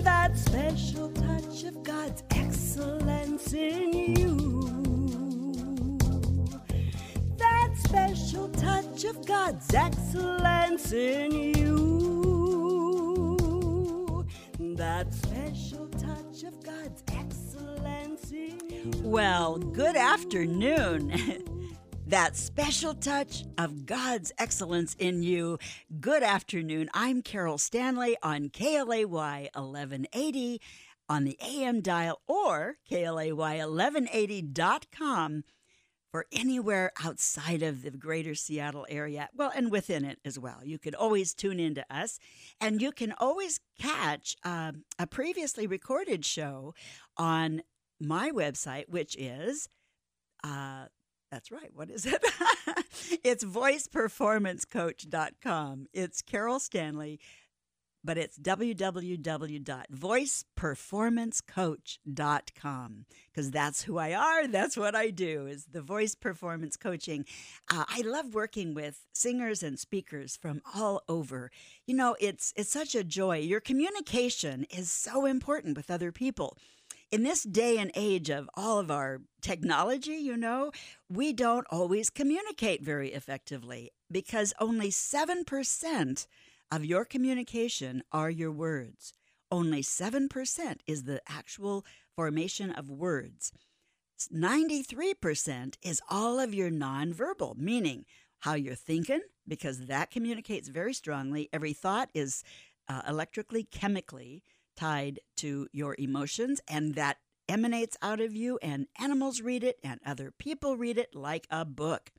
that special touch of God's excellence in you. That special touch of God's excellence in you. That special touch of God's excellence in you. Well, good afternoon. that special touch of God's excellence in you. Good afternoon. I'm Carol Stanley on KLAY 1180 on the AM dial or KLAY1180.com for anywhere outside of the greater Seattle area. Well, and within it as well. You can always tune into us and you can always catch uh, a previously recorded show on my website, which is. Uh, that's right. What is it? it's voiceperformancecoach.com. It's Carol Stanley, but it's www.voiceperformancecoach.com because that's who I are. That's what I do is the voice performance coaching. Uh, I love working with singers and speakers from all over. You know, it's it's such a joy. Your communication is so important with other people in this day and age of all of our technology, you know, we don't always communicate very effectively because only 7% of your communication are your words. Only 7% is the actual formation of words. 93% is all of your nonverbal, meaning how you're thinking, because that communicates very strongly. Every thought is uh, electrically, chemically tied to your emotions, and that emanates out of you, and animals read it, and other people read it like a book.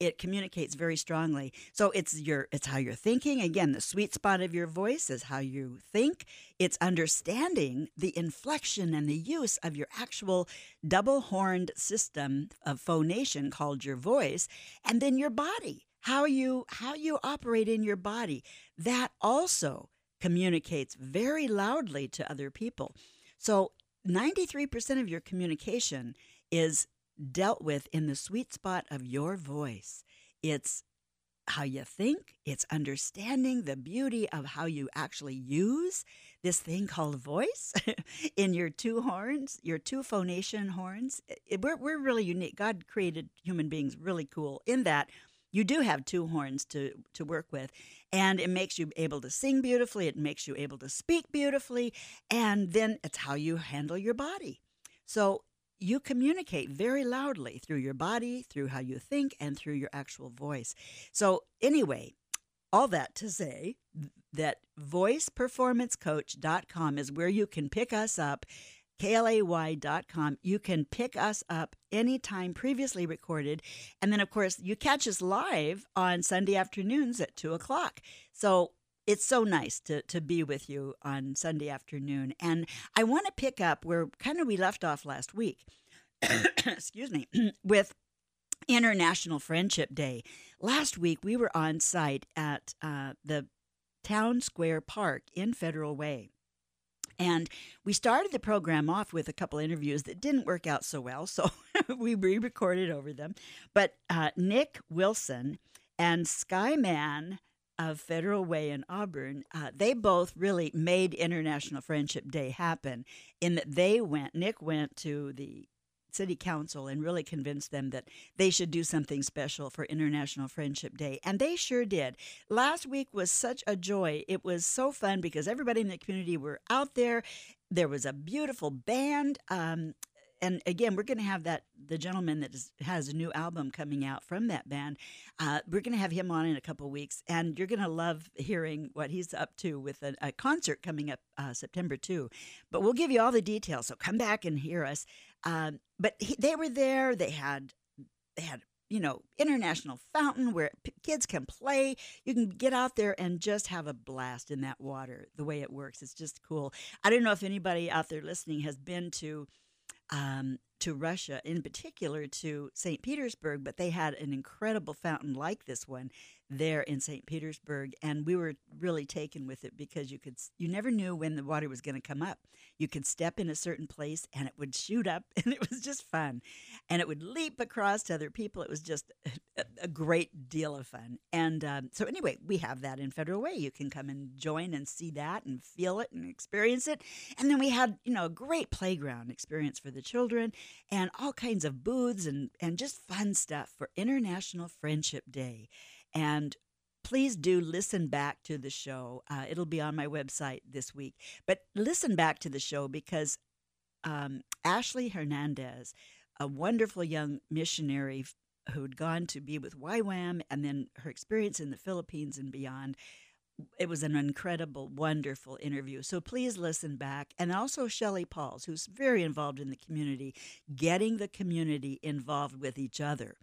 It communicates very strongly. So it's your it's how you're thinking. Again, the sweet spot of your voice is how you think. It's understanding the inflection and the use of your actual double-horned system of phonation called your voice, and then your body. How you how you operate in your body. That also communicates very loudly to other people. So 93% of your communication is dealt with in the sweet spot of your voice. It's how you think, it's understanding the beauty of how you actually use this thing called voice in your two horns, your two phonation horns. We're, we're really unique. God created human beings really cool in that you do have two horns to to work with and it makes you able to sing beautifully it makes you able to speak beautifully and then it's how you handle your body. So you communicate very loudly through your body through how you think and through your actual voice. So anyway all that to say that voiceperformancecoach.com is where you can pick us up klay.com. You can pick us up anytime previously recorded. And then, of course, you catch us live on Sunday afternoons at 2 o'clock. So it's so nice to, to be with you on Sunday afternoon. And I want to pick up where kind of we left off last week. Excuse me, with International Friendship Day. Last week, we were on site at uh, the Town Square Park in Federal Way. And we started the program off with a couple interviews that didn't work out so well, so we re recorded over them. But uh, Nick Wilson and Skyman of Federal Way in Auburn, uh, they both really made International Friendship Day happen in that they went, Nick went to the city council and really convinced them that they should do something special for International Friendship Day. And they sure did. Last week was such a joy. It was so fun because everybody in the community were out there. There was a beautiful band. Um, and again, we're going to have that the gentleman that is, has a new album coming out from that band. Uh, we're going to have him on in a couple weeks, and you're going to love hearing what he's up to with a, a concert coming up uh, September 2. But we'll give you all the details, so come back and hear us. Um, but he, they were there. They had they had you know international fountain where p- kids can play. You can get out there and just have a blast in that water. The way it works, it's just cool. I don't know if anybody out there listening has been to um, to Russia, in particular to St. Petersburg, but they had an incredible fountain like this one there in St. Petersburg, and we were really taken with it because you could you never knew when the water was going to come up. You could step in a certain place and it would shoot up, and it was just fun, and it would leap across to other people. It was just a, a great deal of fun, and um, so anyway, we have that in Federal Way. You can come and join and see that and feel it and experience it, and then we had you know a great playground experience for the children and all kinds of booths and and just fun stuff for International Friendship Day. And please do listen back to the show. Uh, it'll be on my website this week. But listen back to the show because um, Ashley Hernandez, a wonderful young missionary who'd gone to be with YWAM and then her experience in the Philippines and beyond. It was an incredible, wonderful interview. So please listen back. And also Shelley Pauls, who's very involved in the community, getting the community involved with each other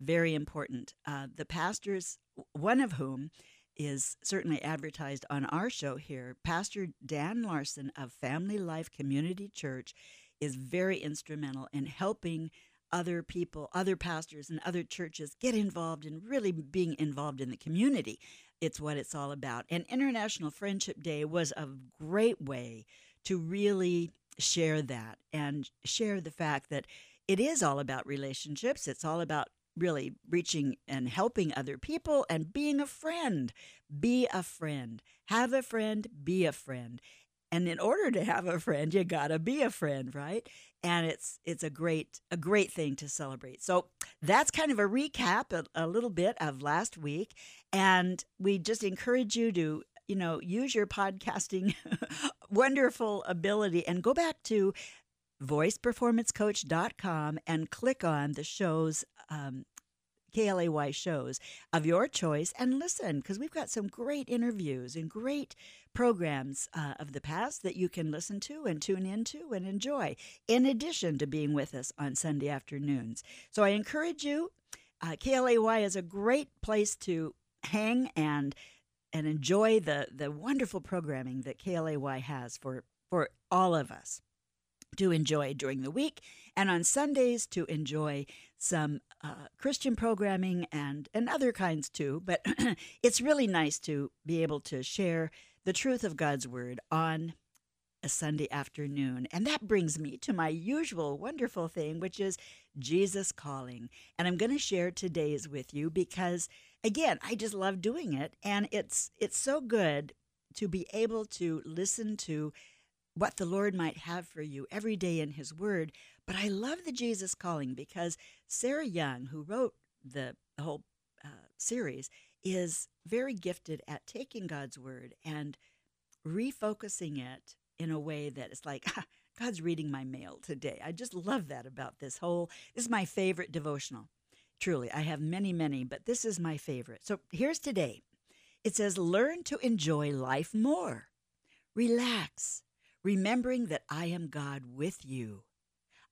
very important. Uh, the pastors, one of whom is certainly advertised on our show here, Pastor Dan Larson of Family Life Community Church is very instrumental in helping other people, other pastors, and other churches get involved in really being involved in the community. It's what it's all about. And International Friendship Day was a great way to really share that and share the fact that it is all about relationships. It's all about really reaching and helping other people and being a friend. Be a friend. Have a friend, be a friend. And in order to have a friend, you got to be a friend, right? And it's it's a great a great thing to celebrate. So that's kind of a recap a, a little bit of last week and we just encourage you to you know use your podcasting wonderful ability and go back to voiceperformancecoach.com and click on the shows um, KLAY shows of your choice and listen because we've got some great interviews and great programs uh, of the past that you can listen to and tune into and enjoy, in addition to being with us on Sunday afternoons. So I encourage you. Uh, KLAY is a great place to hang and and enjoy the the wonderful programming that KLAY has for for all of us to enjoy during the week and on Sundays to enjoy some uh, Christian programming and, and other kinds too. But it's really nice to be able to share the truth of God's Word on a Sunday afternoon. And that brings me to my usual wonderful thing, which is Jesus Calling. And I'm going to share today's with you because, again, I just love doing it. And it's, it's so good to be able to listen to what the Lord might have for you every day in His Word. But I love the Jesus Calling because Sarah Young, who wrote the, whole uh, series, is very gifted at taking God's Word and refocusing it in a way that it's like, God's reading my mail today. I just love that about this whole, this is my favorite devotional. Truly, I have many, many, but this is my favorite. So here's today. It says, Learn to enjoy life more. Relax remembering that I am God with you.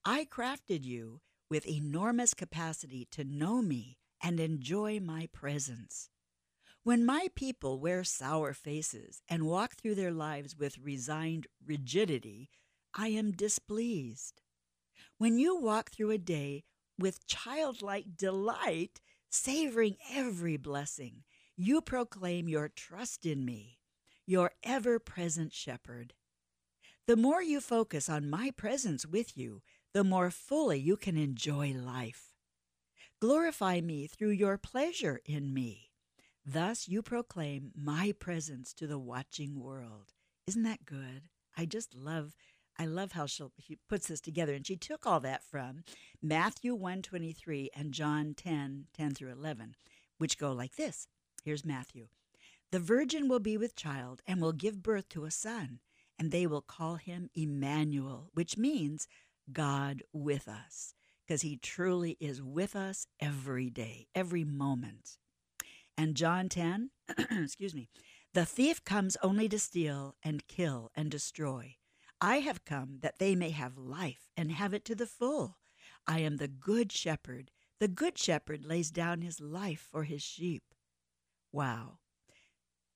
I crafted you with enormous capacity to know me and enjoy my presence. When my people wear sour faces and walk through their lives with resigned rigidity, I am displeased. When you walk through a day with childlike delight, savoring every blessing, you proclaim your trust in me, your ever present shepherd. The more you focus on my presence with you, the more fully you can enjoy life. Glorify me through your pleasure in me. Thus you proclaim my presence to the watching world. Isn't that good? I just love I love how she puts this together and she took all that from Matthew 123 and John 10 10 through 11 which go like this. Here's Matthew. The virgin will be with child and will give birth to a son and they will call him Emmanuel, which means God with us, because he truly is with us every day, every moment. And John 10, excuse me, the thief comes only to steal and kill and destroy. I have come that they may have life and have it to the full. I am the good shepherd. The good shepherd lays down his life for his sheep. Wow.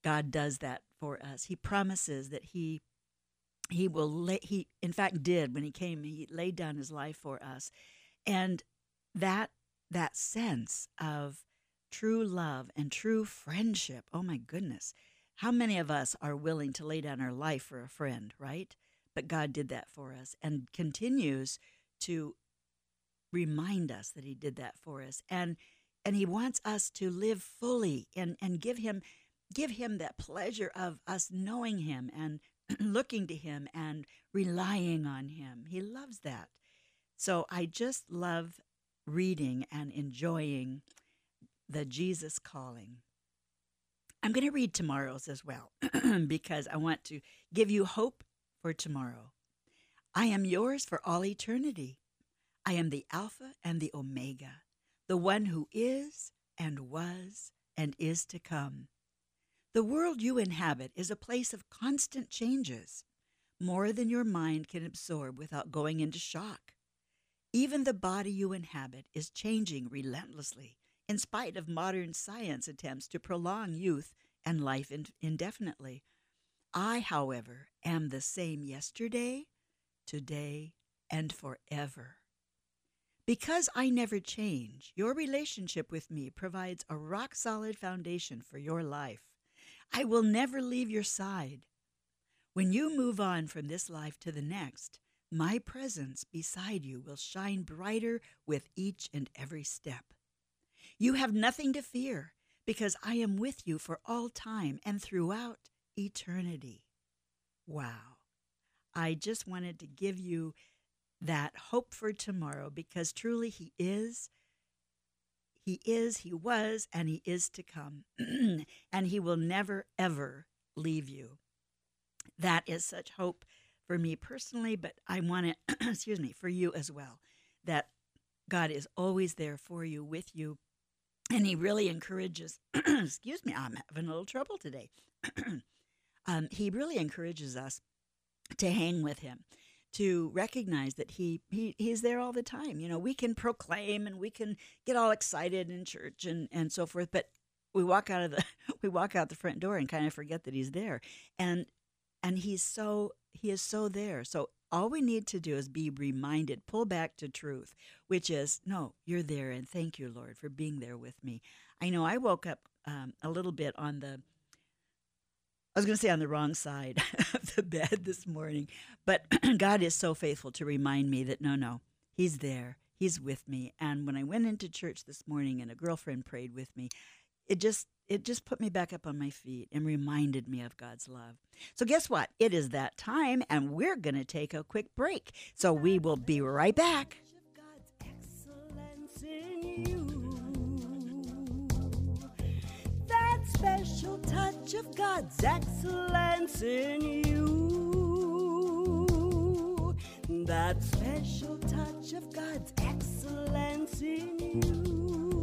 God does that for us. He promises that he he will lay, he in fact did when he came he laid down his life for us and that that sense of true love and true friendship oh my goodness how many of us are willing to lay down our life for a friend right but god did that for us and continues to remind us that he did that for us and and he wants us to live fully and and give him give him that pleasure of us knowing him and looking to him and relying on him. He loves that. So I just love reading and enjoying the Jesus calling. I'm going to read tomorrow's as well because I want to give you hope for tomorrow. I am yours for all eternity. I am the Alpha and the Omega, the one who is and was and is to come. The world you inhabit is a place of constant changes, more than your mind can absorb without going into shock. Even the body you inhabit is changing relentlessly, in spite of modern science attempts to prolong youth and life indefinitely. I, however, am the same yesterday, today, and forever. Because I never change, your relationship with me provides a rock solid foundation for your life. I will never leave your side. When you move on from this life to the next, my presence beside you will shine brighter with each and every step. You have nothing to fear because I am with you for all time and throughout eternity. Wow. I just wanted to give you that hope for tomorrow because truly He is he is, He was, and He is to come. and He will never, ever leave you. That is such hope for me personally, but I want it, excuse me, for you as well. That God is always there for you, with you. And He really encourages, excuse me, I'm having a little trouble today. um, he really encourages us to hang with Him to recognize that he, he he's there all the time. You know, we can proclaim and we can get all excited in church and, and so forth, but we walk out of the we walk out the front door and kind of forget that he's there. And and he's so he is so there. So all we need to do is be reminded, pull back to truth, which is, no, you're there, and thank you, Lord, for being there with me. I know I woke up um, a little bit on the I was going to say on the wrong side of the bed this morning, but God is so faithful to remind me that no, no, He's there. He's with me. And when I went into church this morning and a girlfriend prayed with me, it just it just put me back up on my feet and reminded me of God's love. So guess what? It is that time and we're going to take a quick break. So we will be right back. That special touch of God's excellence in you. That special touch of God's excellence in you.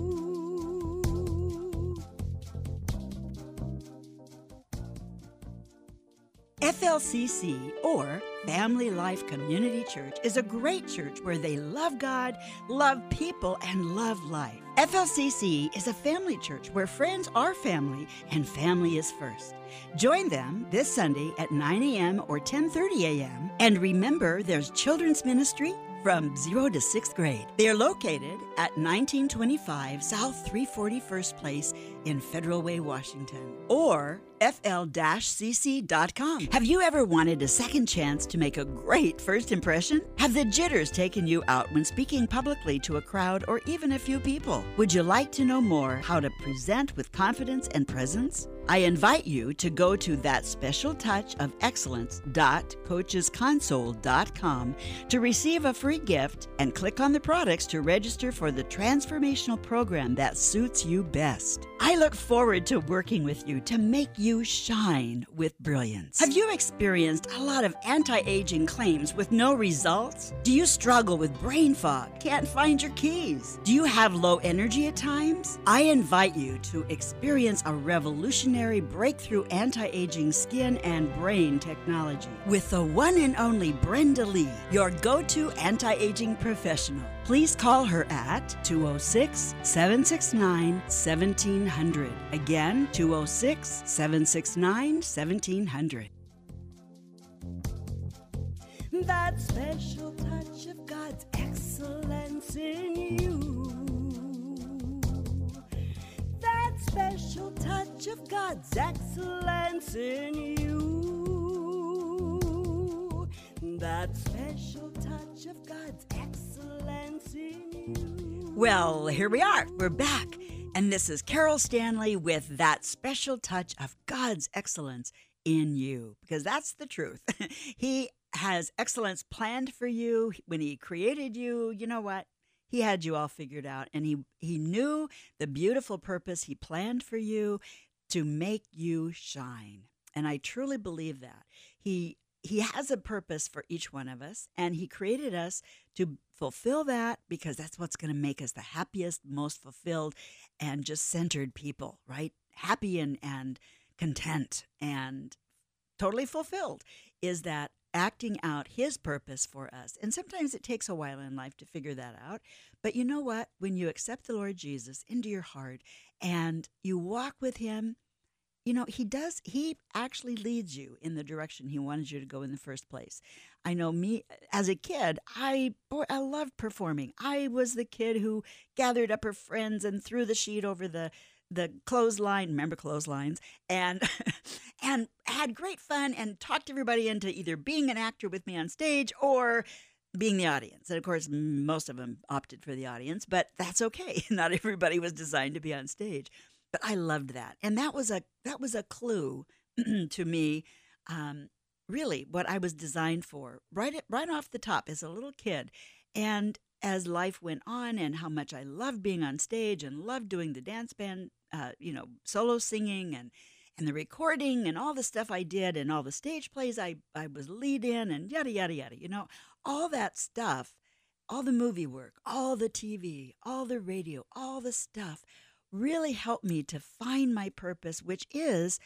FLCC, or Family Life Community Church, is a great church where they love God, love people, and love life. FLCC is a family church where friends are family and family is first. Join them this Sunday at 9 a.m. or 10:30 a.m. And remember, there's children's ministry from 0 to 6th grade. They are located at 1925 South 341st Place in Federal Way, Washington, or fl-cc.com. Have you ever wanted a second chance to make a great first impression? Have the jitters taken you out when speaking publicly to a crowd or even a few people? Would you like to know more how to present with confidence and presence? I invite you to go to that special touch of excellence.coachesconsole.com to receive a free gift and click on the products to register for the transformational program that suits you best. I look forward to working with you to make you shine with brilliance. Have you experienced a lot of anti aging claims with no results? Do you struggle with brain fog? Can't find your keys? Do you have low energy at times? I invite you to experience a revolutionary breakthrough anti aging skin and brain technology with the one and only Brenda Lee, your go to anti aging professional. Please call her at 206 769 1700. Again, 206 769 1700. that special touch of God's excellence in you. Special touch of God's excellence in you. That special touch of God's excellence in you. Well, here we are. We're back. And this is Carol Stanley with that special touch of God's excellence in you, because that's the truth. he has excellence planned for you when He created you. You know what? He had you all figured out, and He, he knew the beautiful purpose He planned for you to make you shine. And I truly believe that. He he has a purpose for each one of us, and He created us to fulfill that because that's what's going to make us the happiest, most fulfilled, and just centered people, right? Happy and, and content and totally fulfilled is that acting out his purpose for us. And sometimes it takes a while in life to figure that out. But you know what? When you accept the Lord Jesus into your heart and you walk with him, you know, he does, he actually leads you in the direction he wanted you to go in the first place. I know me as a kid, I boy, I loved performing. I was the kid who gathered up her friends and threw the sheet over the the clothesline, remember clotheslines, and and had great fun and talked everybody into either being an actor with me on stage or being the audience. And of course, most of them opted for the audience, but that's okay. Not everybody was designed to be on stage but I loved that, and that was a that was a clue to me. Um, really, what I was designed for, right right off the top, as a little kid, and as life went on, and how much I loved being on stage and loved doing the dance band, uh, you know, solo singing and and the recording and all the stuff I did and all the stage plays I, I was lead in and yada, yada, yada. You know, all that stuff, all the movie work, all the TV, all the radio, all the stuff really helped me to find my purpose, which is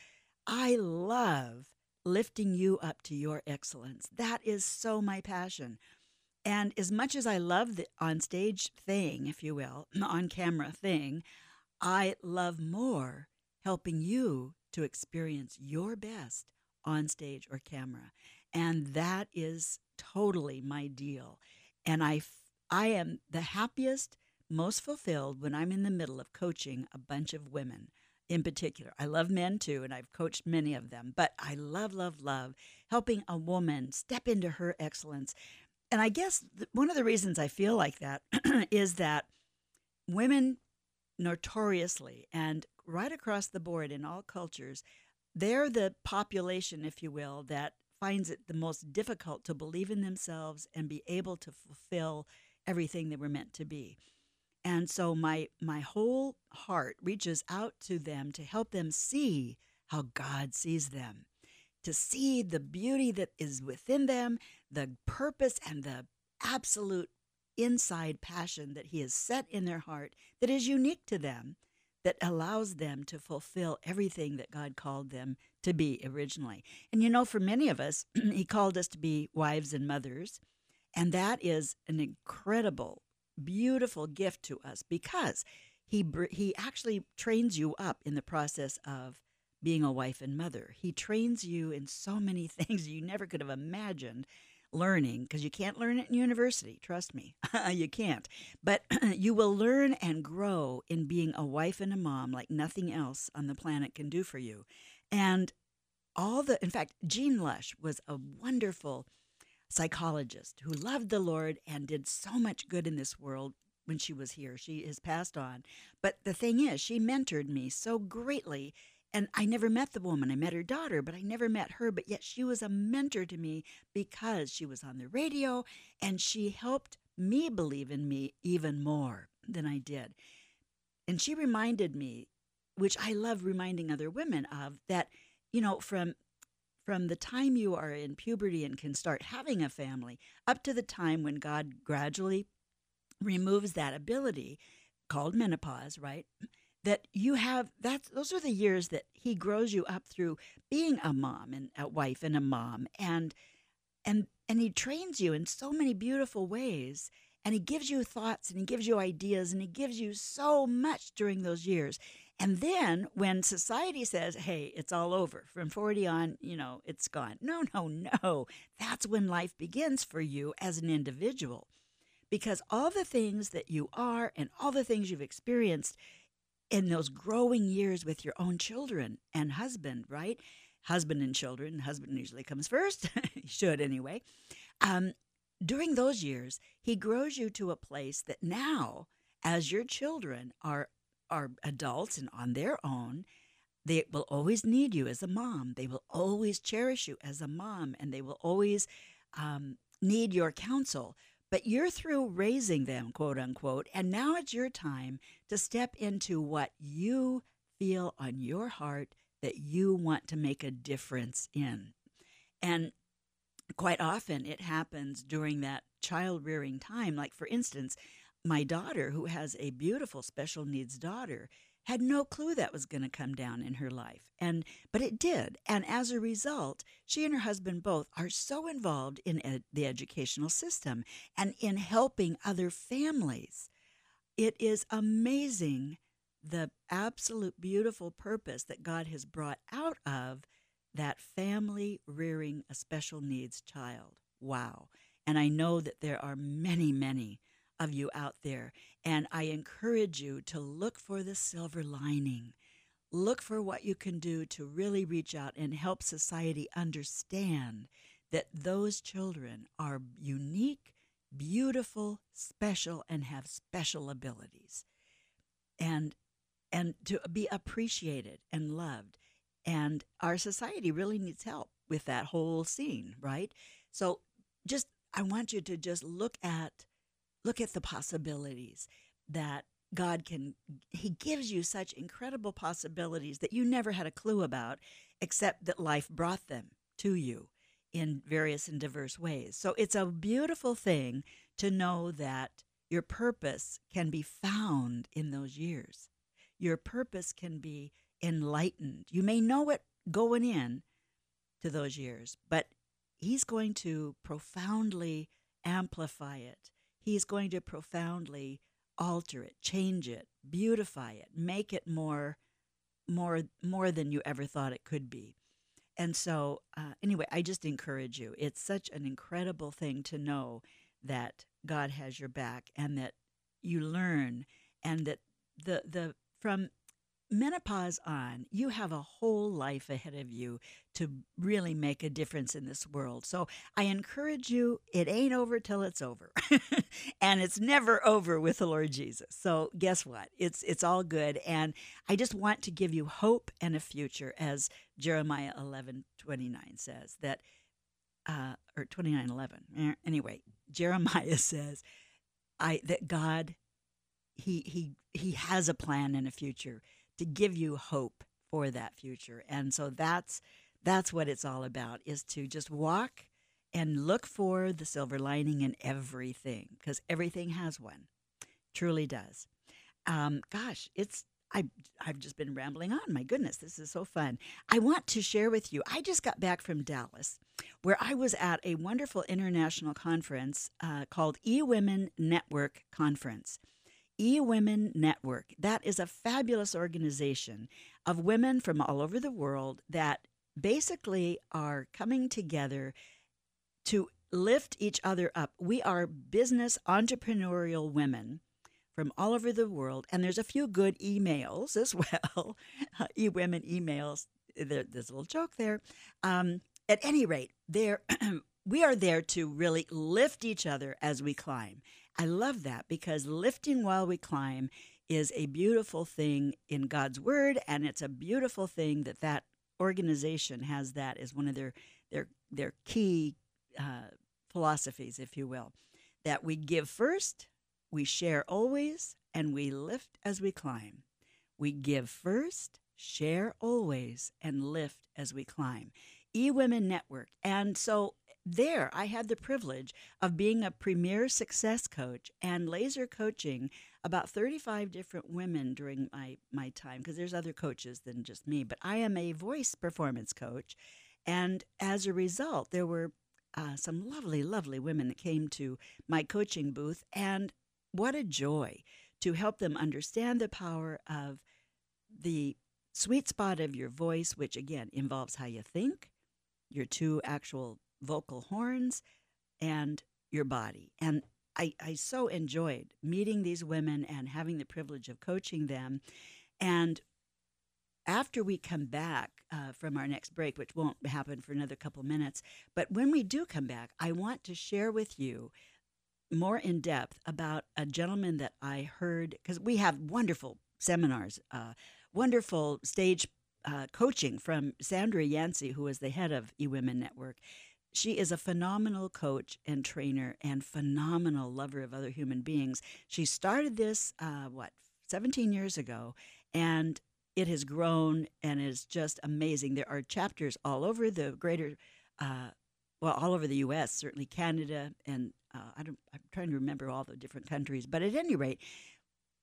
I love lifting you up to your excellence. That is so my passion. And as much as I love the on stage thing, if you will, on camera thing, I love more helping you to experience your best on stage or camera. And that is totally my deal. And I, I am the happiest most fulfilled when I'm in the middle of coaching a bunch of women in particular. I love men too, and I've coached many of them, but I love, love, love helping a woman step into her excellence. And I guess one of the reasons I feel like that is that women notoriously and right across the board in all cultures, they're the population, if you will, that finds it the most difficult to believe in themselves and be able to fulfill everything they were meant to be. And so my my whole heart reaches out to them to help them see how God sees them, to see the beauty that is within them, the purpose and the absolute inside passion that he has set in their heart that is unique to them that allows them to fulfill everything that God called them to be originally. And you know, for many of us, He called us to be wives and mothers. And that is an incredible beautiful gift to us because he he actually trains you up in the process of being a wife and mother. He trains you in so many things you never could have imagined learning because you can't learn it in university, trust me. you can't. But you will learn and grow in being a wife and a mom like nothing else on the planet can do for you. And all the in fact, Jean Lush was a wonderful psychologist who loved the Lord and did so much good in this world when she was here. She has passed on. But the thing is, she mentored me so greatly. And I never met the woman. I met her daughter, but I never met her. But yet she was a mentor to me because she was on the radio and she helped me believe in me even more than I did. And she reminded me, which I love reminding other women of, that, you know, from from the time you are in puberty and can start having a family up to the time when God gradually removes that ability called menopause, right? That you have that those are the years that he grows you up through being a mom and a wife and a mom and and and he trains you in so many beautiful ways and he gives you thoughts and he gives you ideas and he gives you so much during those years And then when society says, hey, it's all over, from 40 on, you know, it's gone. No, no, no. That's when life begins for you as an individual. Because all the things that you are and all the things you've experienced in those growing years with your own children and husband, right? Husband and children, husband usually comes first, he should anyway. Um, during those years, he grows you to a place that now, as your children are are adults and on their own, they will always need you as a mom. They will always cherish you as a mom, and they will always um, need your counsel. But you're through raising them, quote unquote, and now it's your time to step into what you feel on your heart that you want to make a difference in. And quite often it happens during that child rearing time. Like, for instance, my daughter, who has a beautiful special needs daughter, had no clue that was going to come down in her life and but it did and as a result she and her husband both are so involved in ed- the educational system and in helping other families it is amazing the absolute beautiful purpose that God has brought out of that family rearing a special needs child wow and i know that there are many many of you out there. And I encourage you to look for the silver lining. Look for what you can do to really reach out and help society understand that those children are unique, beautiful, special, and have special abilities. And and to be appreciated and loved. And our society really needs help with that whole scene, right? So just I want you to just look at look at the possibilities that God can, He gives you such incredible possibilities that you never had a clue about, except that life brought them to you in various and diverse ways. So it's a beautiful thing to know that your purpose can be found in those years. Your purpose can be enlightened. You may know it going in to those years, but He's going to profoundly amplify it He's going to profoundly alter it, change it, beautify it, make it more more more than you ever thought it could be. And so uh, anyway, I just encourage you. It's such an incredible thing to know that God has your back and that you learn and that the the from menopause on, you have a whole life ahead of you to really make a difference in this world. So I encourage you, it ain't over till it's over. and it's never over with the Lord Jesus. So guess what? It's it's all good. And I just want to give you hope and a future, as Jeremiah eleven twenty nine says, that uh, or twenty nine eleven. Eh, anyway, Jeremiah says, I that God he he he has a plan and a future to give you hope for that future. And so that's that's what it's all about is to just walk and look for the silver lining in everything because everything has one. Truly does. Um, gosh, it's I, I've just been rambling on. My goodness, this is so fun. I want to share with you. I just got back from Dallas, where I was at a wonderful international conference uh, called E Women Network Conference. E Women Network. That is a fabulous organization of women from all over the world that basically are coming together to lift each other up. We are business entrepreneurial women from all over the world, and there's a few good emails as well. e women emails. there's a little joke there. Um, at any rate, there we are there to really lift each other as we climb. I love that because lifting while we climb is a beautiful thing in God's word, and it's a beautiful thing that that organization has that as one of their their their key uh, philosophies, if you will. That we give first, we share always, and we lift as we climb. We give first, share always, and lift as we climb. E Women Network. And so there, I had the privilege of being a premier success coach and laser coaching about 35 different women during my, my time, because there's other coaches than just me, but I am a voice performance coach. And as a result, there were uh, some lovely, lovely women that came to my coaching booth. And what a joy to help them understand the power of the sweet spot of your voice, which again involves how you think, your two actual vocal horns, and your body. And I, I so enjoyed meeting these women and having the privilege of coaching them. And after we come back uh, from our next break, which won't happen for another couple minutes, but when we do come back, I want to share with you more in depth about a gentleman that I heard because we have wonderful seminars, uh, wonderful stage uh, coaching from Sandra Yancey, who is the head of eWomen Network. She is a phenomenal coach and trainer and phenomenal lover of other human beings. She started this, uh, what, 17 years ago, and it has grown and is just amazing. There are chapters all over the greater, uh, well, all over the U.S., certainly Canada, and uh, I don't, I'm trying to remember all the different countries. But at any rate,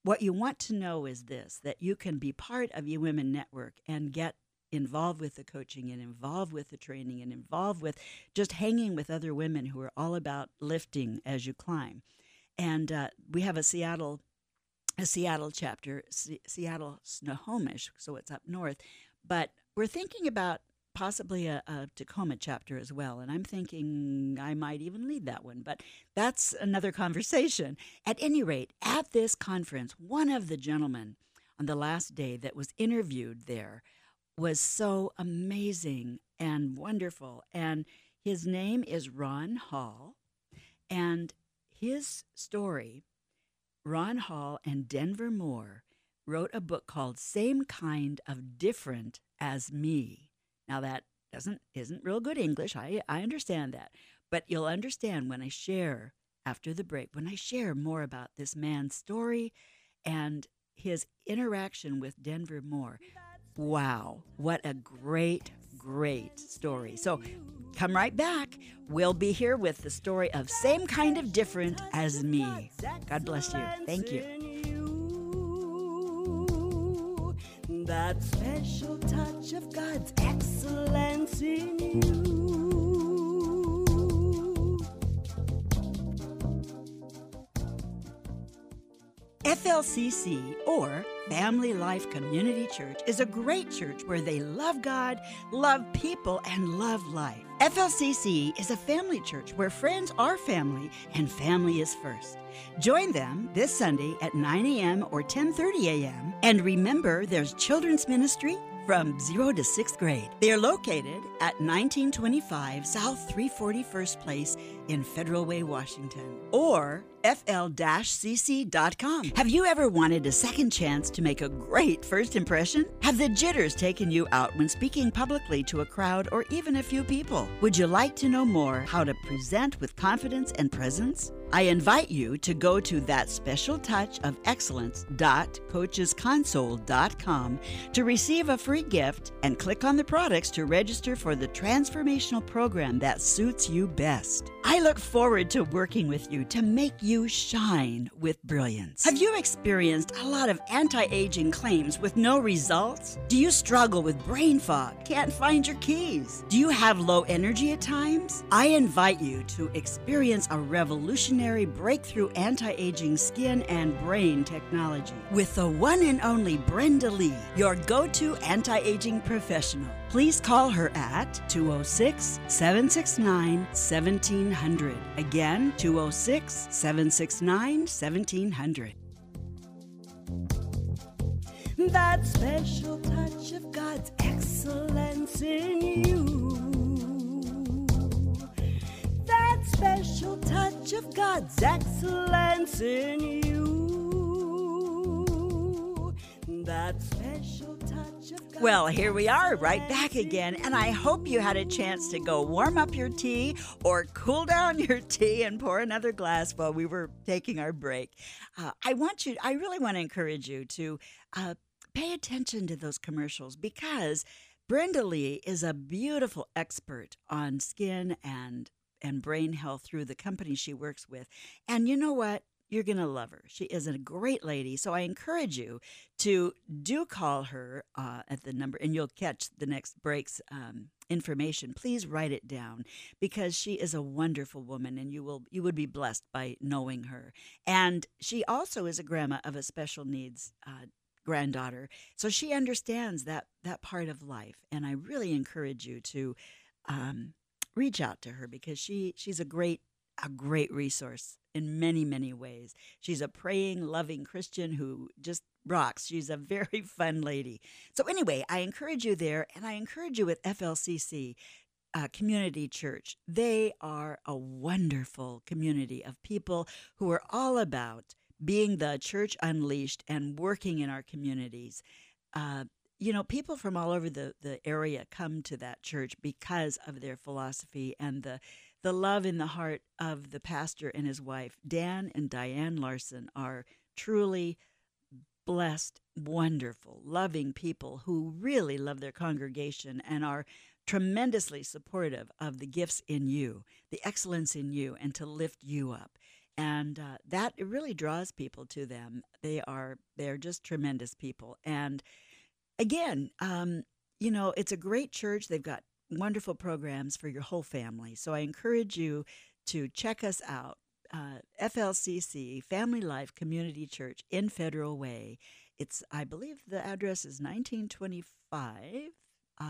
what you want to know is this that you can be part of eWomen Network and get involved with the coaching and involved with the training and involved with just hanging with other women who are all about lifting as you climb. And uh, we have a Seattle a Seattle chapter, C- Seattle Snohomish, so it's up north. But we're thinking about possibly a, a, Tacoma chapter as well. And I'm thinking I might even lead that one, but that's another conversation. At any rate, at this conference, one of the gentlemen on the last day that was interviewed there was so amazing and wonderful. And his name is Ron Hall. And his story, Ron Hall and Denver Moore wrote a book called Same Kind of Different as Me. Now that doesn't isn't real good English. I, I understand that. But you'll understand when I share after the break, when I share more about this man's story and his interaction with Denver Moore. Wow, what a great, great story. So come right back. We'll be here with the story of Same Kind of Different as Me. God bless you. Thank you. That special touch of God's excellence in you. FLCC, or Family Life Community Church, is a great church where they love God, love people, and love life. FLCC is a family church where friends are family and family is first. Join them this Sunday at 9 a.m. or 10:30 a.m. And remember, there's children's ministry from 0 to 6th grade. They are located at 1925 South 341st Place in Federal Way, Washington, or fl-cc.com. Have you ever wanted a second chance to make a great first impression? Have the jitters taken you out when speaking publicly to a crowd or even a few people? Would you like to know more how to present with confidence and presence? I invite you to go to that special touch of excellence.coachesconsole.com to receive a free gift and click on the products to register for the transformational program that suits you best. Look forward to working with you to make you shine with brilliance. Have you experienced a lot of anti aging claims with no results? Do you struggle with brain fog? Can't find your keys? Do you have low energy at times? I invite you to experience a revolutionary breakthrough anti aging skin and brain technology with the one and only Brenda Lee, your go to anti aging professional. Please call her at 206 769 1700. Again, 206 769 1700. That special touch of God's excellence in you. That special touch of God's excellence in you. That special Well, here we are, right back again, and I hope you had a chance to go warm up your tea or cool down your tea and pour another glass while we were taking our break. Uh, I want you, I really want to encourage you to uh, pay attention to those commercials because Brenda Lee is a beautiful expert on skin and and brain health through the company she works with. And you know what? You're going to love her. She is a great lady. So I encourage you to do call her uh, at the number, and you'll catch the next break's um, information. Please write it down because she is a wonderful woman, and you will you would be blessed by knowing her. And she also is a grandma of a special needs uh, granddaughter. So she understands that that part of life, and I really encourage you to um, reach out to her because she she's a great a great resource in many many ways. She's a praying, loving Christian who just rocks. She's a very fun lady. So anyway, I encourage you there, and I encourage you with FLCC. Uh, community church. They are a wonderful community of people who are all about being the church unleashed and working in our communities. Uh, you know, people from all over the, the area come to that church because of their philosophy and the the love in the heart of the pastor and his wife. Dan and Diane Larson are truly blessed, wonderful, loving people who really love their congregation and are tremendously supportive of the gifts in you, the excellence in you, and to lift you up and uh, that really draws people to them. They are they're just tremendous people, and again, um, you know, it's a great church. They've got wonderful programs for your whole family. So I encourage you to check us out. Uh, FLCC Family Life Community Church in Federal Way. It's I believe the address is 1925, uh,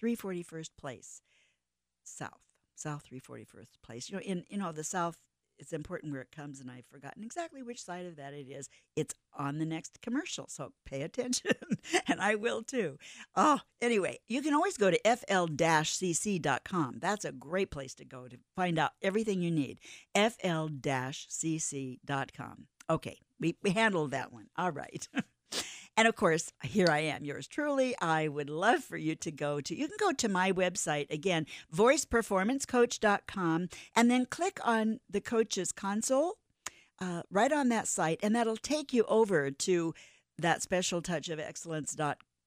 341st Place, South. South 341st Place. You know, in you know the South it's important where it comes, and I've forgotten exactly which side of that it is. It's on the next commercial, so pay attention, and I will too. Oh, anyway, you can always go to fl-cc.com. That's a great place to go to find out everything you need. fl-cc.com. Okay, we, we handled that one. All right. And of course, here I am, yours truly. I would love for you to go to, you can go to my website again, voiceperformancecoach.com, and then click on the coach's console uh, right on that site, and that'll take you over to that special touch of excellence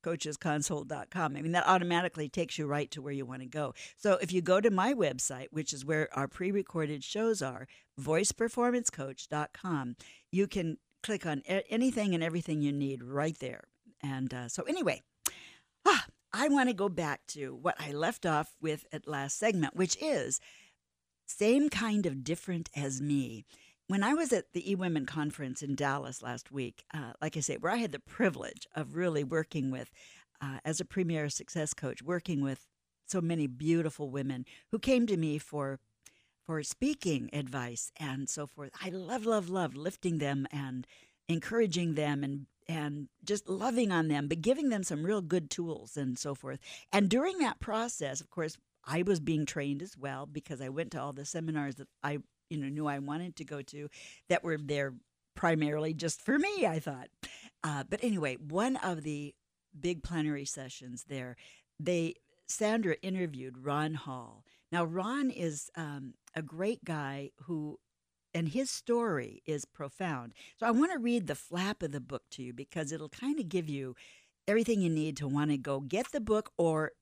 coachesconsole.com. I mean, that automatically takes you right to where you want to go. So if you go to my website, which is where our pre recorded shows are, voiceperformancecoach.com, you can click on anything and everything you need right there. And uh, so, anyway, ah, I want to go back to what I left off with at last segment, which is same kind of different as me. When I was at the eWomen conference in Dallas last week, uh, like I say, where I had the privilege of really working with, uh, as a premier success coach, working with so many beautiful women who came to me for for speaking advice and so forth. I love, love, love lifting them and encouraging them and and just loving on them, but giving them some real good tools and so forth. And during that process, of course, I was being trained as well because I went to all the seminars that I you know knew I wanted to go to that were there primarily just for me. I thought, uh, but anyway, one of the big plenary sessions there, they Sandra interviewed Ron Hall. Now Ron is um, a great guy who and his story is profound. So I want to read the flap of the book to you because it'll kind of give you everything you need to want to go get the book or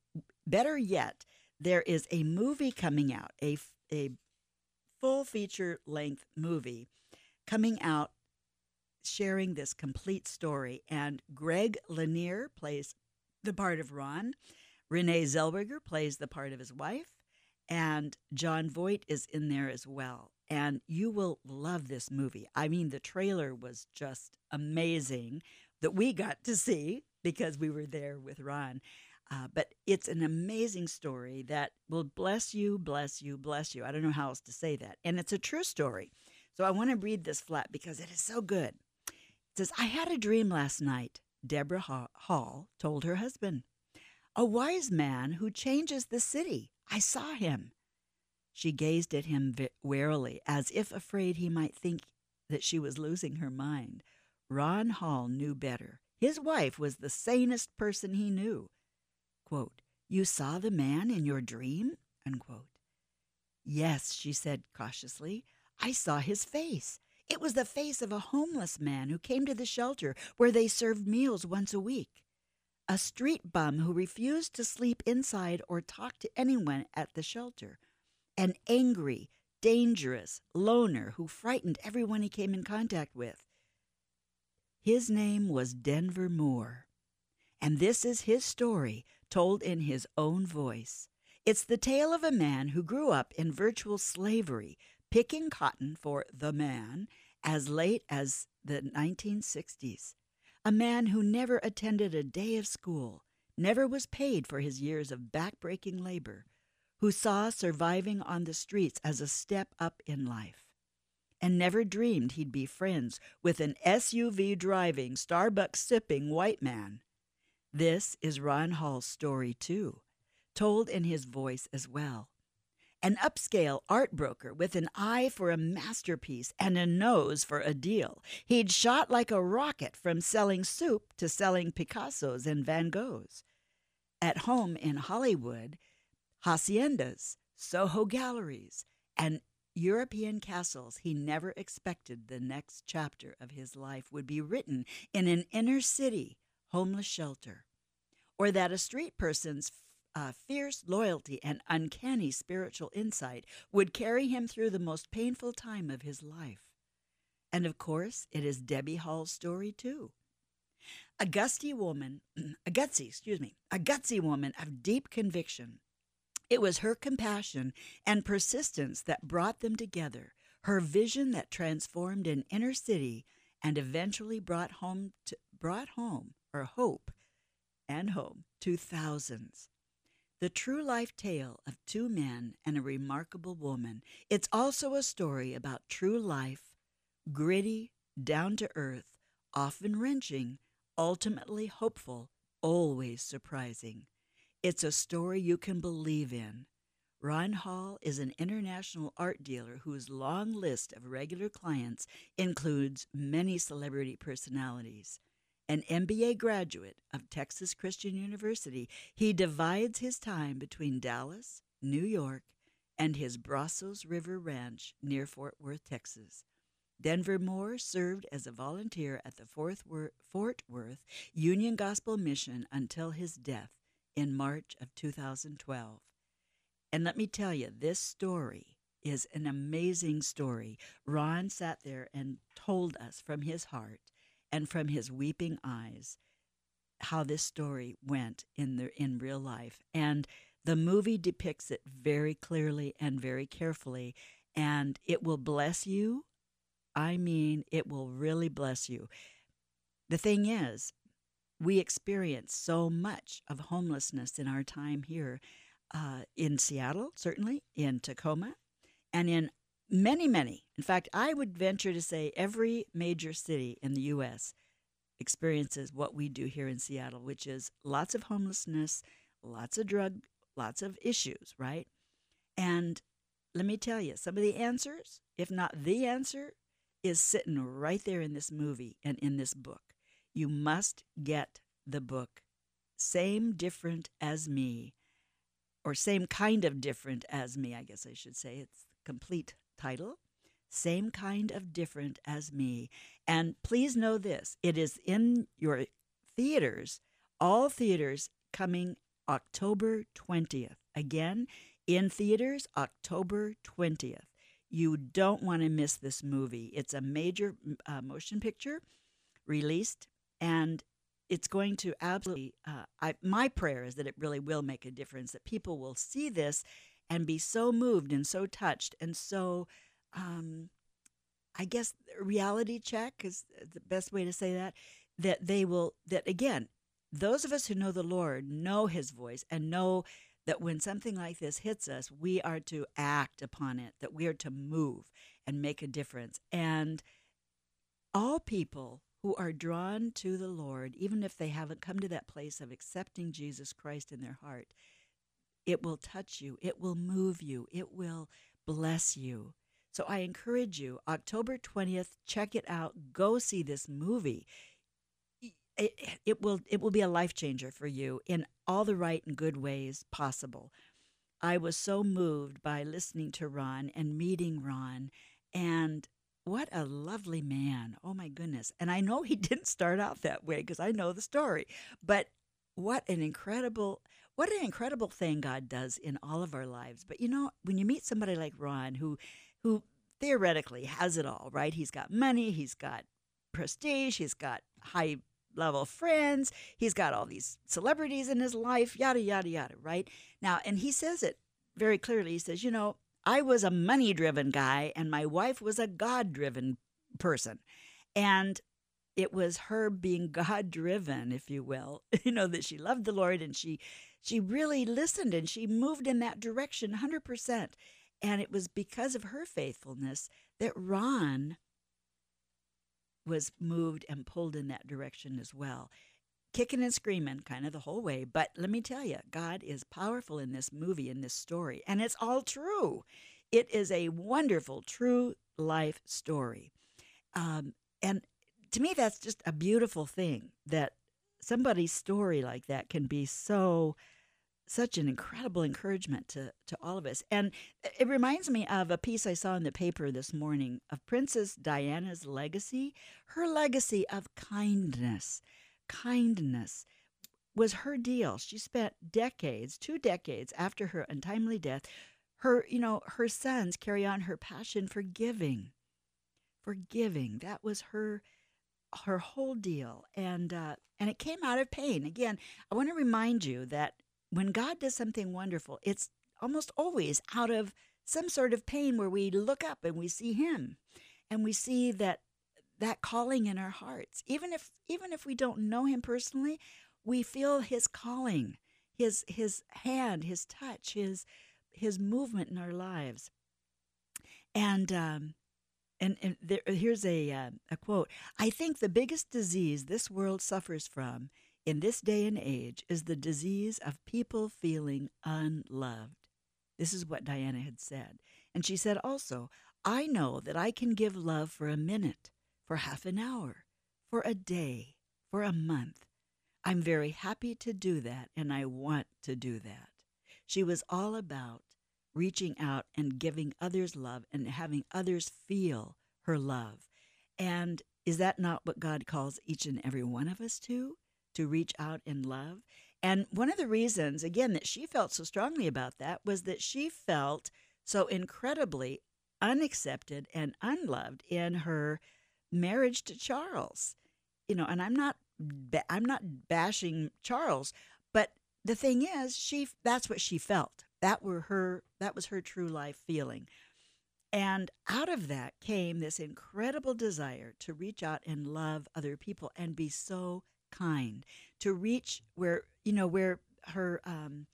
better yet, there is a movie coming out, a a full feature length movie coming out sharing this complete story and Greg Kinnear plays the part of Ron. Renee Zellweger plays the part of his wife and Jon Voight is in there as well. And you will love this movie. I mean, the trailer was just amazing that we got to see because we were there with Ron. Uh, but it's an amazing story that will bless you, bless you, bless you. I don't know how else to say that. And it's a true story. So I want to read this flat because it is so good. It says, I had a dream last night, Deborah Hall told her husband. A wise man who changes the city I saw him. She gazed at him warily, as if afraid he might think that she was losing her mind. Ron Hall knew better. His wife was the sanest person he knew. Quote, you saw the man in your dream? Unquote. Yes, she said cautiously. I saw his face. It was the face of a homeless man who came to the shelter where they served meals once a week a street bum who refused to sleep inside or talk to anyone at the shelter, an angry, dangerous loner who frightened everyone he came in contact with. His name was Denver Moore, and this is his story told in his own voice. It's the tale of a man who grew up in virtual slavery, picking cotton for the man as late as the 1960s a man who never attended a day of school, never was paid for his years of backbreaking labor, who saw surviving on the streets as a step up in life, and never dreamed he'd be friends with an SUV driving, Starbucks sipping white man. This is Ron Hall's story, too, told in his voice as well. An upscale art broker with an eye for a masterpiece and a nose for a deal. He'd shot like a rocket from selling soup to selling Picassos and Van Goghs. At home in Hollywood, haciendas, Soho galleries, and European castles, he never expected the next chapter of his life would be written in an inner city homeless shelter, or that a street person's uh, fierce loyalty and uncanny spiritual insight would carry him through the most painful time of his life. And of course, it is Debbie Hall's story too. A gusty woman, a gutsy, excuse me, a gutsy woman of deep conviction. It was her compassion and persistence that brought them together, her vision that transformed an inner city and eventually brought home to, brought home or hope and home to thousands. The true life tale of two men and a remarkable woman. It's also a story about true life, gritty, down to earth, often wrenching, ultimately hopeful, always surprising. It's a story you can believe in. Ron Hall is an international art dealer whose long list of regular clients includes many celebrity personalities. An MBA graduate of Texas Christian University, he divides his time between Dallas, New York, and his Brazos River Ranch near Fort Worth, Texas. Denver Moore served as a volunteer at the Fort Worth Union Gospel Mission until his death in March of 2012. And let me tell you, this story is an amazing story. Ron sat there and told us from his heart and from his weeping eyes how this story went in the in real life. And the movie depicts it very clearly and very carefully. And it will bless you. I mean it will really bless you. The thing is we experience so much of homelessness in our time here uh, in seattle certainly in tacoma and in many, many. In fact, I would venture to say every major city in the U.S. experiences what we do here in Seattle, which is lots of homelessness, lots of drug, lots of issues, right? And let me tell you, some of the answers, if not the answer, is sitting right there in this movie and in this book. You must get the book. Same different as me, or same kind of different as me, I guess I should say. It's complete title, Same Kind of Different as Me. And please know this it is in your theaters, all theaters coming October 20th. Again, in theaters, October 20th. You don't want to miss this movie. It's a major uh, motion picture released, and it's going to absolutely. Uh, I, my prayer is that it really will make a difference, that people will see this and be so moved and so touched and so um, I guess reality check is the best way to say that that they will that again those of us who know the Lord know his voice and know that when something like this hits us we are to act upon it that we are to move and make a difference. And all people who are drawn to the Lord even if they haven't come to that place of accepting Jesus Christ in their heart it will touch you, it will move you, it will bless you. So I encourage you, October 20th, check it out. Go see this movie. It, it will it will be a life changer for you in all the right and good ways possible. I was so moved by listening to Ron and meeting Ron and what a lovely man. Oh my goodness. And I know he didn't start out that way because I know the story. But what an incredible what an incredible thing God does in all of our lives. But you know, when you meet somebody like Ron who who theoretically has it all, right? He's got money, he's got prestige, he's got high level friends, he's got all these celebrities in his life, yada yada yada, right? Now, and he says it very clearly. He says, you know, I was a money driven guy and my wife was a God driven person. And it was her being God driven, if you will. You know that she loved the Lord and she she really listened and she moved in that direction 100%. And it was because of her faithfulness that Ron was moved and pulled in that direction as well. Kicking and screaming kind of the whole way. But let me tell you, God is powerful in this movie, in this story, and it's all true. It is a wonderful, true life story. Um, and to me, that's just a beautiful thing that somebody's story like that can be so such an incredible encouragement to, to all of us. And it reminds me of a piece I saw in the paper this morning of Princess Diana's legacy. Her legacy of kindness, kindness was her deal. She spent decades, two decades after her untimely death, her, you know, her sons carry on her passion for giving. For giving. That was her her whole deal. And uh, and it came out of pain. Again, I want to remind you that when God does something wonderful, it's almost always out of some sort of pain where we look up and we see him and we see that that calling in our hearts even if even if we don't know him personally we feel his calling his his hand his touch his his movement in our lives and um and, and there, here's a uh, a quote i think the biggest disease this world suffers from in this day and age is the disease of people feeling unloved. This is what Diana had said. And she said also, I know that I can give love for a minute, for half an hour, for a day, for a month. I'm very happy to do that, and I want to do that. She was all about reaching out and giving others love and having others feel her love. And is that not what God calls each and every one of us to? to reach out in love. And one of the reasons, again, that she felt so strongly about that was that she felt so incredibly unaccepted and unloved in her marriage to Charles. You know, and I'm not I'm not bashing Charles, but the thing is, she that's what she felt. That were her that was her true life feeling. And out of that came this incredible desire to reach out and love other people and be so kind to reach where you know where her um,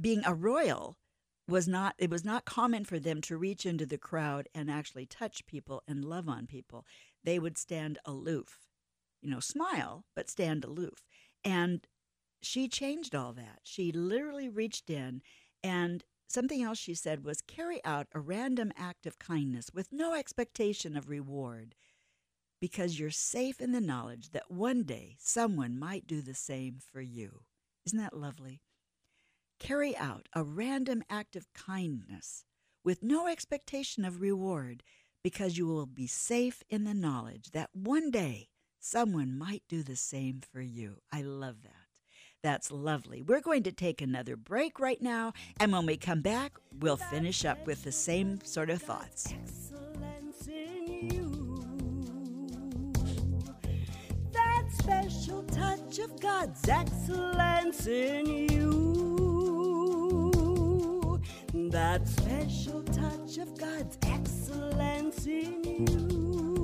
being a royal was not it was not common for them to reach into the crowd and actually touch people and love on people. They would stand aloof you know smile but stand aloof. And she changed all that. She literally reached in and something else she said was carry out a random act of kindness with no expectation of reward because you're safe in the knowledge that one day someone might do the same for you. Isn't that lovely? Carry out a random act of kindness with no expectation of reward because you will be safe in the knowledge that one day someone might do the same for you. I love that. That's lovely. We're going to take another break right now, and when we come back, we'll finish up with the same sort of thoughts. That special touch of God's excellence in you. That special touch of God's excellence in you.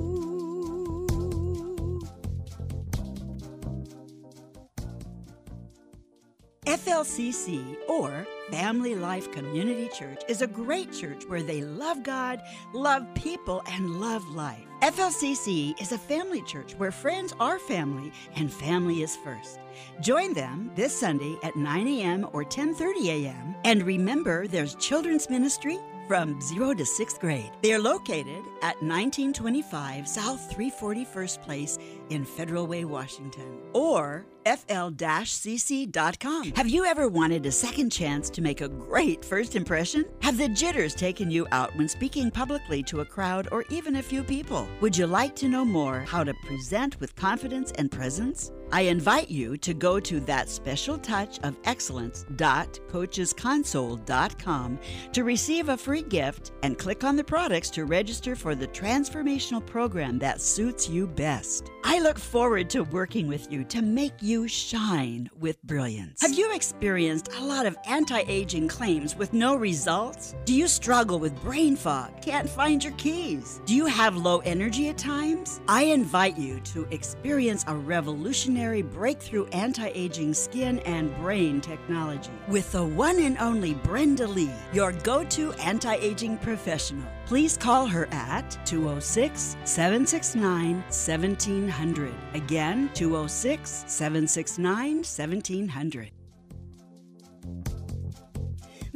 FLCC, or Family Life Community Church, is a great church where they love God, love people, and love life. FLCC is a family church where friends are family and family is first. Join them this Sunday at 9 a.m. or 10:30 a.m. And remember, there's children's ministry from 0 to 6th grade. They are located at 1925 South 341st Place in Federal Way, Washington, or fl-cc.com. Have you ever wanted a second chance to make a great first impression? Have the jitters taken you out when speaking publicly to a crowd or even a few people? Would you like to know more how to present with confidence and presence? I invite you to go to that special touch of excellence.coachesconsole.com to receive a free gift and click on the products to register for the transformational program that suits you best. I look forward to working with you to make you shine with brilliance. Have you experienced a lot of anti aging claims with no results? Do you struggle with brain fog? Can't find your keys? Do you have low energy at times? I invite you to experience a revolutionary breakthrough anti aging skin and brain technology with the one and only Brenda Lee, your go to anti aging professional. Please call her at 206 769 1700. Again, 206 769 1700.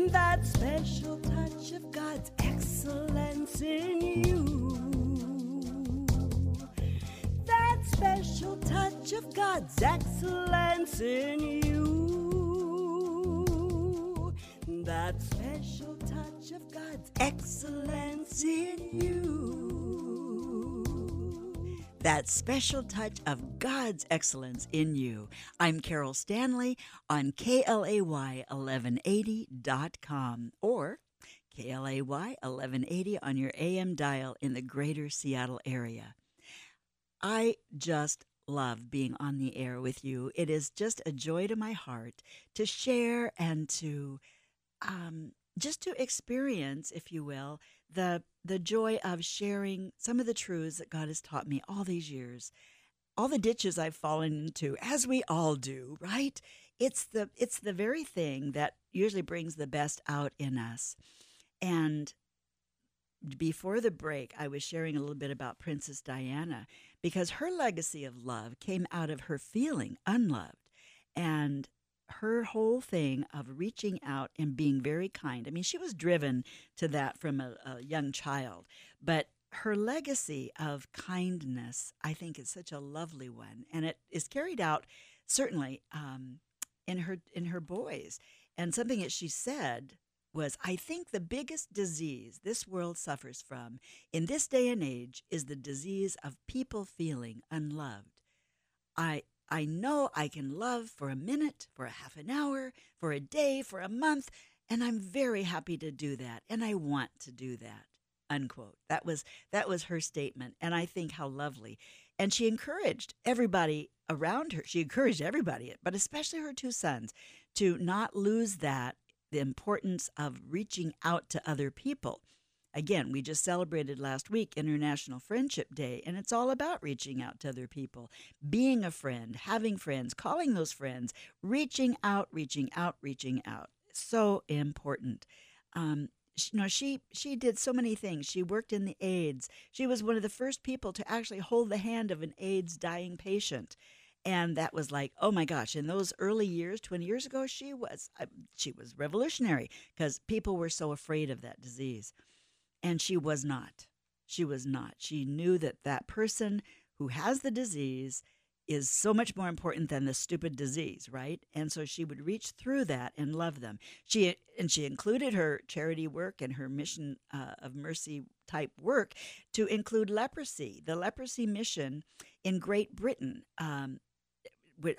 That special touch of God's excellence in you. Special touch of God's excellence in you. That special touch of God's excellence in you. That special touch of God's excellence in you. I'm Carol Stanley on KLAY1180.com or KLAY 1180 on your AM dial in the greater Seattle area. I just love being on the air with you. It is just a joy to my heart to share and to um, just to experience, if you will, the the joy of sharing some of the truths that God has taught me all these years, all the ditches I've fallen into, as we all do, right? It's the it's the very thing that usually brings the best out in us. And before the break, I was sharing a little bit about Princess Diana because her legacy of love came out of her feeling unloved. And her whole thing of reaching out and being very kind. I mean, she was driven to that from a, a young child, but her legacy of kindness, I think, is such a lovely one, and it is carried out certainly um, in her in her boys. And something that she said was, "I think the biggest disease this world suffers from in this day and age is the disease of people feeling unloved." I I know I can love for a minute, for a half an hour, for a day, for a month, and I'm very happy to do that, and I want to do that. Unquote. That was that was her statement, and I think how lovely. And she encouraged everybody around her. She encouraged everybody, but especially her two sons, to not lose that the importance of reaching out to other people. Again, we just celebrated last week International Friendship Day, and it's all about reaching out to other people, being a friend, having friends, calling those friends, reaching out, reaching out, reaching out. So important. Um, you know, she she did so many things. She worked in the AIDS. She was one of the first people to actually hold the hand of an AIDS dying patient and that was like oh my gosh in those early years 20 years ago she was she was revolutionary because people were so afraid of that disease and she was not. She was not. She knew that that person who has the disease is so much more important than the stupid disease, right? And so she would reach through that and love them. She and she included her charity work and her mission uh, of mercy type work to include leprosy, the leprosy mission in Great Britain, um,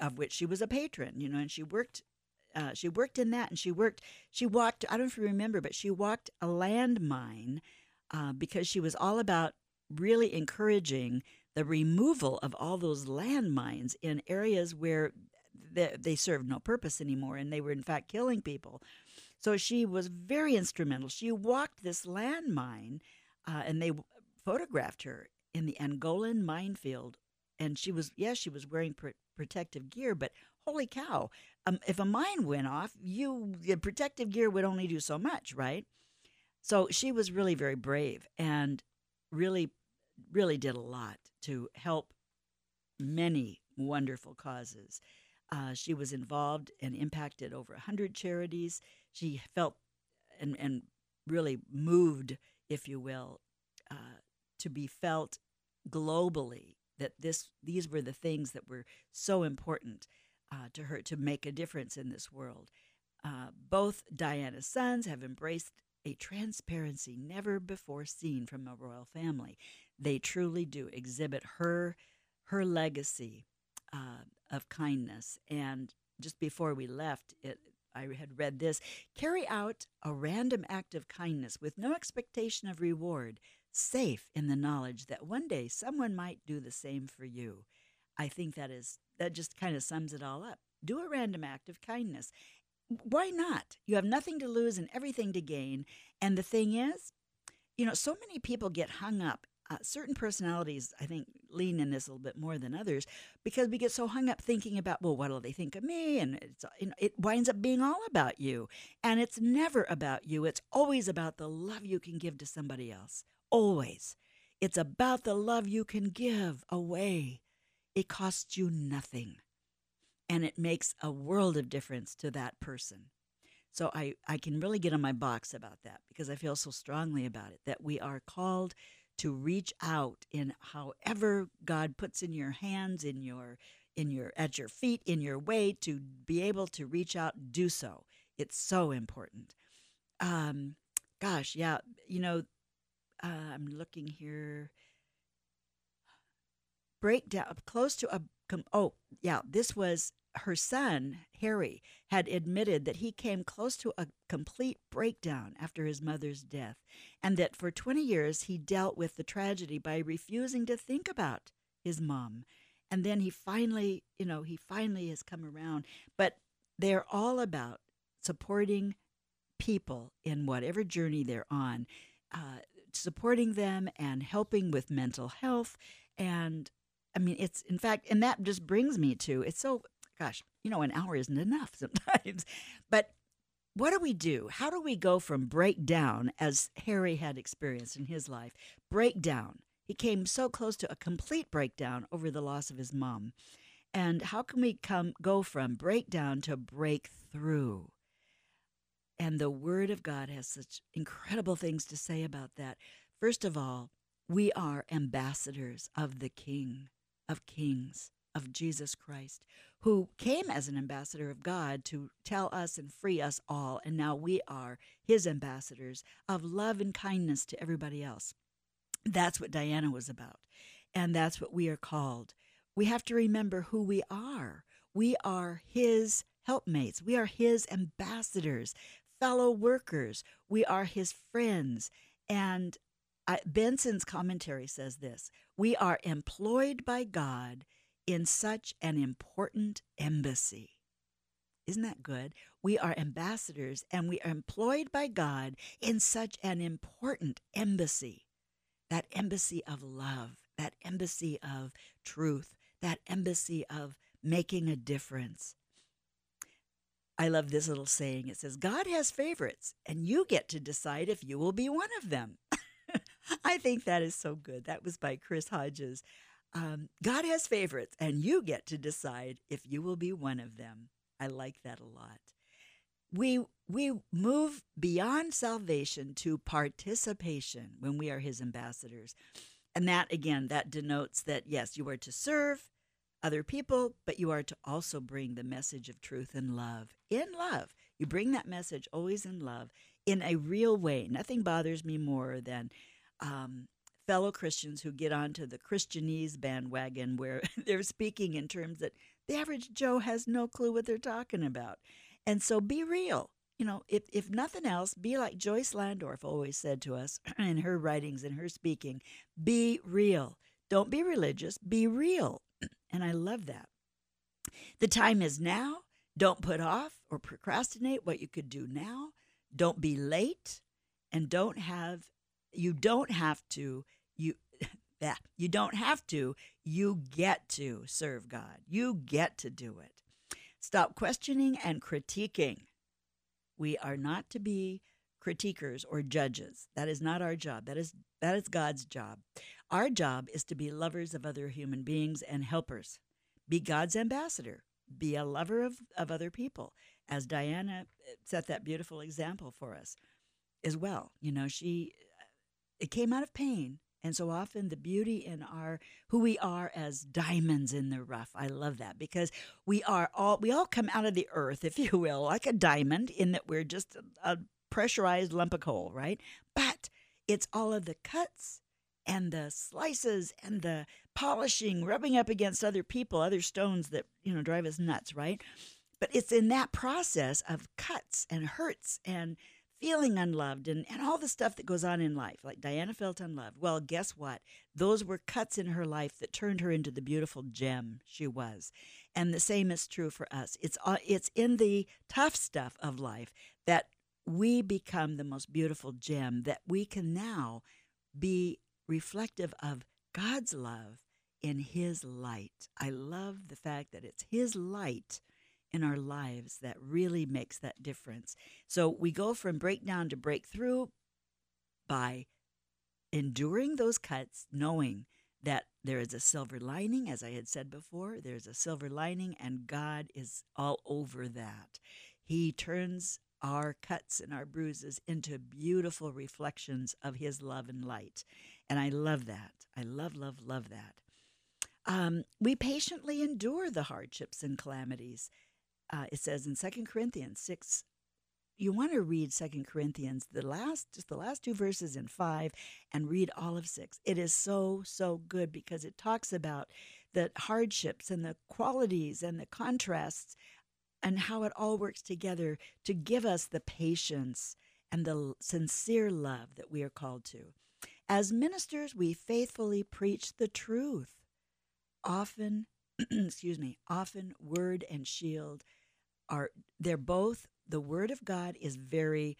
of which she was a patron. You know, and she worked. Uh, she worked in that, and she worked. She walked. I don't know if you remember, but she walked a landmine uh, because she was all about really encouraging the removal of all those landmines in areas where they, they served no purpose anymore and they were in fact killing people. So she was very instrumental. She walked this landmine uh, and they photographed her in the Angolan minefield. And she was, yes, she was wearing protective gear, but holy cow, um, if a mine went off, you the protective gear would only do so much, right? So she was really very brave and really, really did a lot to help many wonderful causes. Uh, she was involved and impacted over 100 charities. She felt and, and really moved, if you will, uh, to be felt globally that this these were the things that were so important uh, to her to make a difference in this world. Uh, both Diana's sons have embraced a transparency never before seen from a royal family. They truly do exhibit her her legacy uh, of kindness. And just before we left, it, I had read this carry out a random act of kindness with no expectation of reward, safe in the knowledge that one day someone might do the same for you. I think that is that just kind of sums it all up. Do a random act of kindness. Why not? You have nothing to lose and everything to gain. And the thing is, you know, so many people get hung up uh, certain personalities, I think, lean in this a little bit more than others because we get so hung up thinking about, well, what will they think of me? And it's, you know, it winds up being all about you. And it's never about you, it's always about the love you can give to somebody else. Always. It's about the love you can give away. It costs you nothing. And it makes a world of difference to that person. So I, I can really get on my box about that because I feel so strongly about it that we are called to reach out in however God puts in your hands, in your in your at your feet, in your way to be able to reach out, do so. It's so important. Um, gosh, yeah, you know, uh, I'm looking here. Breakdown close to a oh yeah, this was her son, Harry, had admitted that he came close to a complete breakdown after his mother's death, and that for 20 years he dealt with the tragedy by refusing to think about his mom. And then he finally, you know, he finally has come around. But they're all about supporting people in whatever journey they're on, uh, supporting them and helping with mental health. And I mean, it's in fact, and that just brings me to it's so gosh, you know, an hour isn't enough sometimes. But what do we do? How do we go from breakdown, as Harry had experienced in his life, breakdown? He came so close to a complete breakdown over the loss of his mom. And how can we come go from breakdown to breakthrough? And the Word of God has such incredible things to say about that. First of all, we are ambassadors of the King of Kings of Jesus Christ, who came as an ambassador of God to tell us and free us all. And now we are his ambassadors of love and kindness to everybody else. That's what Diana was about. And that's what we are called. We have to remember who we are. We are his helpmates, we are his ambassadors, fellow workers, we are his friends. And uh, Benson's commentary says this We are employed by God in such an important embassy. Isn't that good? We are ambassadors and we are employed by God in such an important embassy. That embassy of love, that embassy of truth, that embassy of making a difference. I love this little saying. It says, God has favorites, and you get to decide if you will be one of them. I think that is so good. That was by Chris Hodges. Um, God has favorites, and you get to decide if you will be one of them. I like that a lot. We we move beyond salvation to participation when we are His ambassadors, and that again that denotes that yes, you are to serve other people, but you are to also bring the message of truth and love. In love, you bring that message always in love, in a real way. Nothing bothers me more than um, fellow Christians who get onto the Christianese bandwagon where they're speaking in terms that the average Joe has no clue what they're talking about. And so be real. You know, if, if nothing else, be like Joyce Landorf always said to us in her writings and her speaking be real. Don't be religious, be real. And I love that. The time is now. Don't put off or procrastinate what you could do now. Don't be late and don't have you don't have to you that you don't have to you get to serve god you get to do it stop questioning and critiquing we are not to be critiquers or judges that is not our job that is that is god's job our job is to be lovers of other human beings and helpers be god's ambassador be a lover of, of other people as diana uh, set that beautiful example for us as well you know she uh, it came out of pain. And so often the beauty in our who we are as diamonds in the rough. I love that because we are all we all come out of the earth, if you will, like a diamond in that we're just a, a pressurized lump of coal, right? But it's all of the cuts and the slices and the polishing, rubbing up against other people, other stones that, you know, drive us nuts, right? But it's in that process of cuts and hurts and feeling unloved and, and all the stuff that goes on in life. Like Diana felt unloved. Well, guess what? Those were cuts in her life that turned her into the beautiful gem she was. And the same is true for us. It's, uh, it's in the tough stuff of life that we become the most beautiful gem, that we can now be reflective of God's love in His light. I love the fact that it's His light in our lives that really makes that difference. So we go from breakdown to breakthrough by enduring those cuts, knowing that there is a silver lining, as I had said before, there's a silver lining, and God is all over that. He turns our cuts and our bruises into beautiful reflections of His love and light. And I love that. I love, love, love that. Um, we patiently endure the hardships and calamities uh, it says in Second Corinthians 6, you want to read Second Corinthians, the last, just the last two verses in five, and read all of six. It is so, so good because it talks about the hardships and the qualities and the contrasts and how it all works together to give us the patience and the sincere love that we are called to. As ministers, we faithfully preach the truth. Often, excuse me, often word and shield are they're both the word of God is very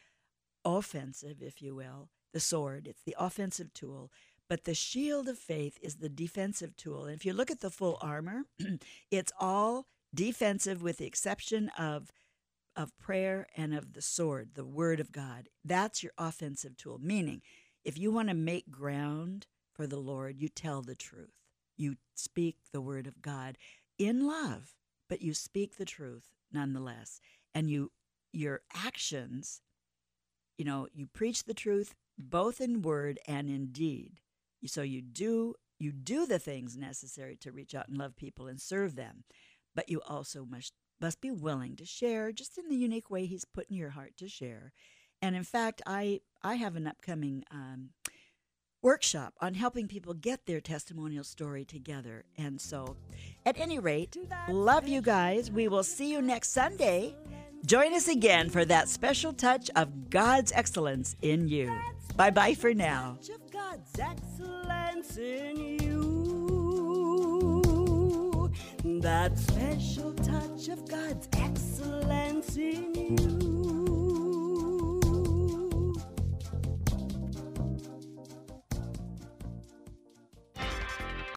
offensive, if you will, the sword, it's the offensive tool, but the shield of faith is the defensive tool. And if you look at the full armor, it's all defensive with the exception of of prayer and of the sword, the word of God. That's your offensive tool. Meaning, if you want to make ground for the Lord, you tell the truth. You speak the word of God in love, but you speak the truth nonetheless. And you your actions, you know, you preach the truth both in word and in deed. So you do you do the things necessary to reach out and love people and serve them, but you also must must be willing to share just in the unique way He's put in your heart to share. And in fact, I I have an upcoming um, workshop on helping people get their testimonial story together. And so, at any rate, love you guys. We will see you next Sunday. Join us again for that special touch of God's excellence in you. Bye bye for now. That special touch of God's excellence in you.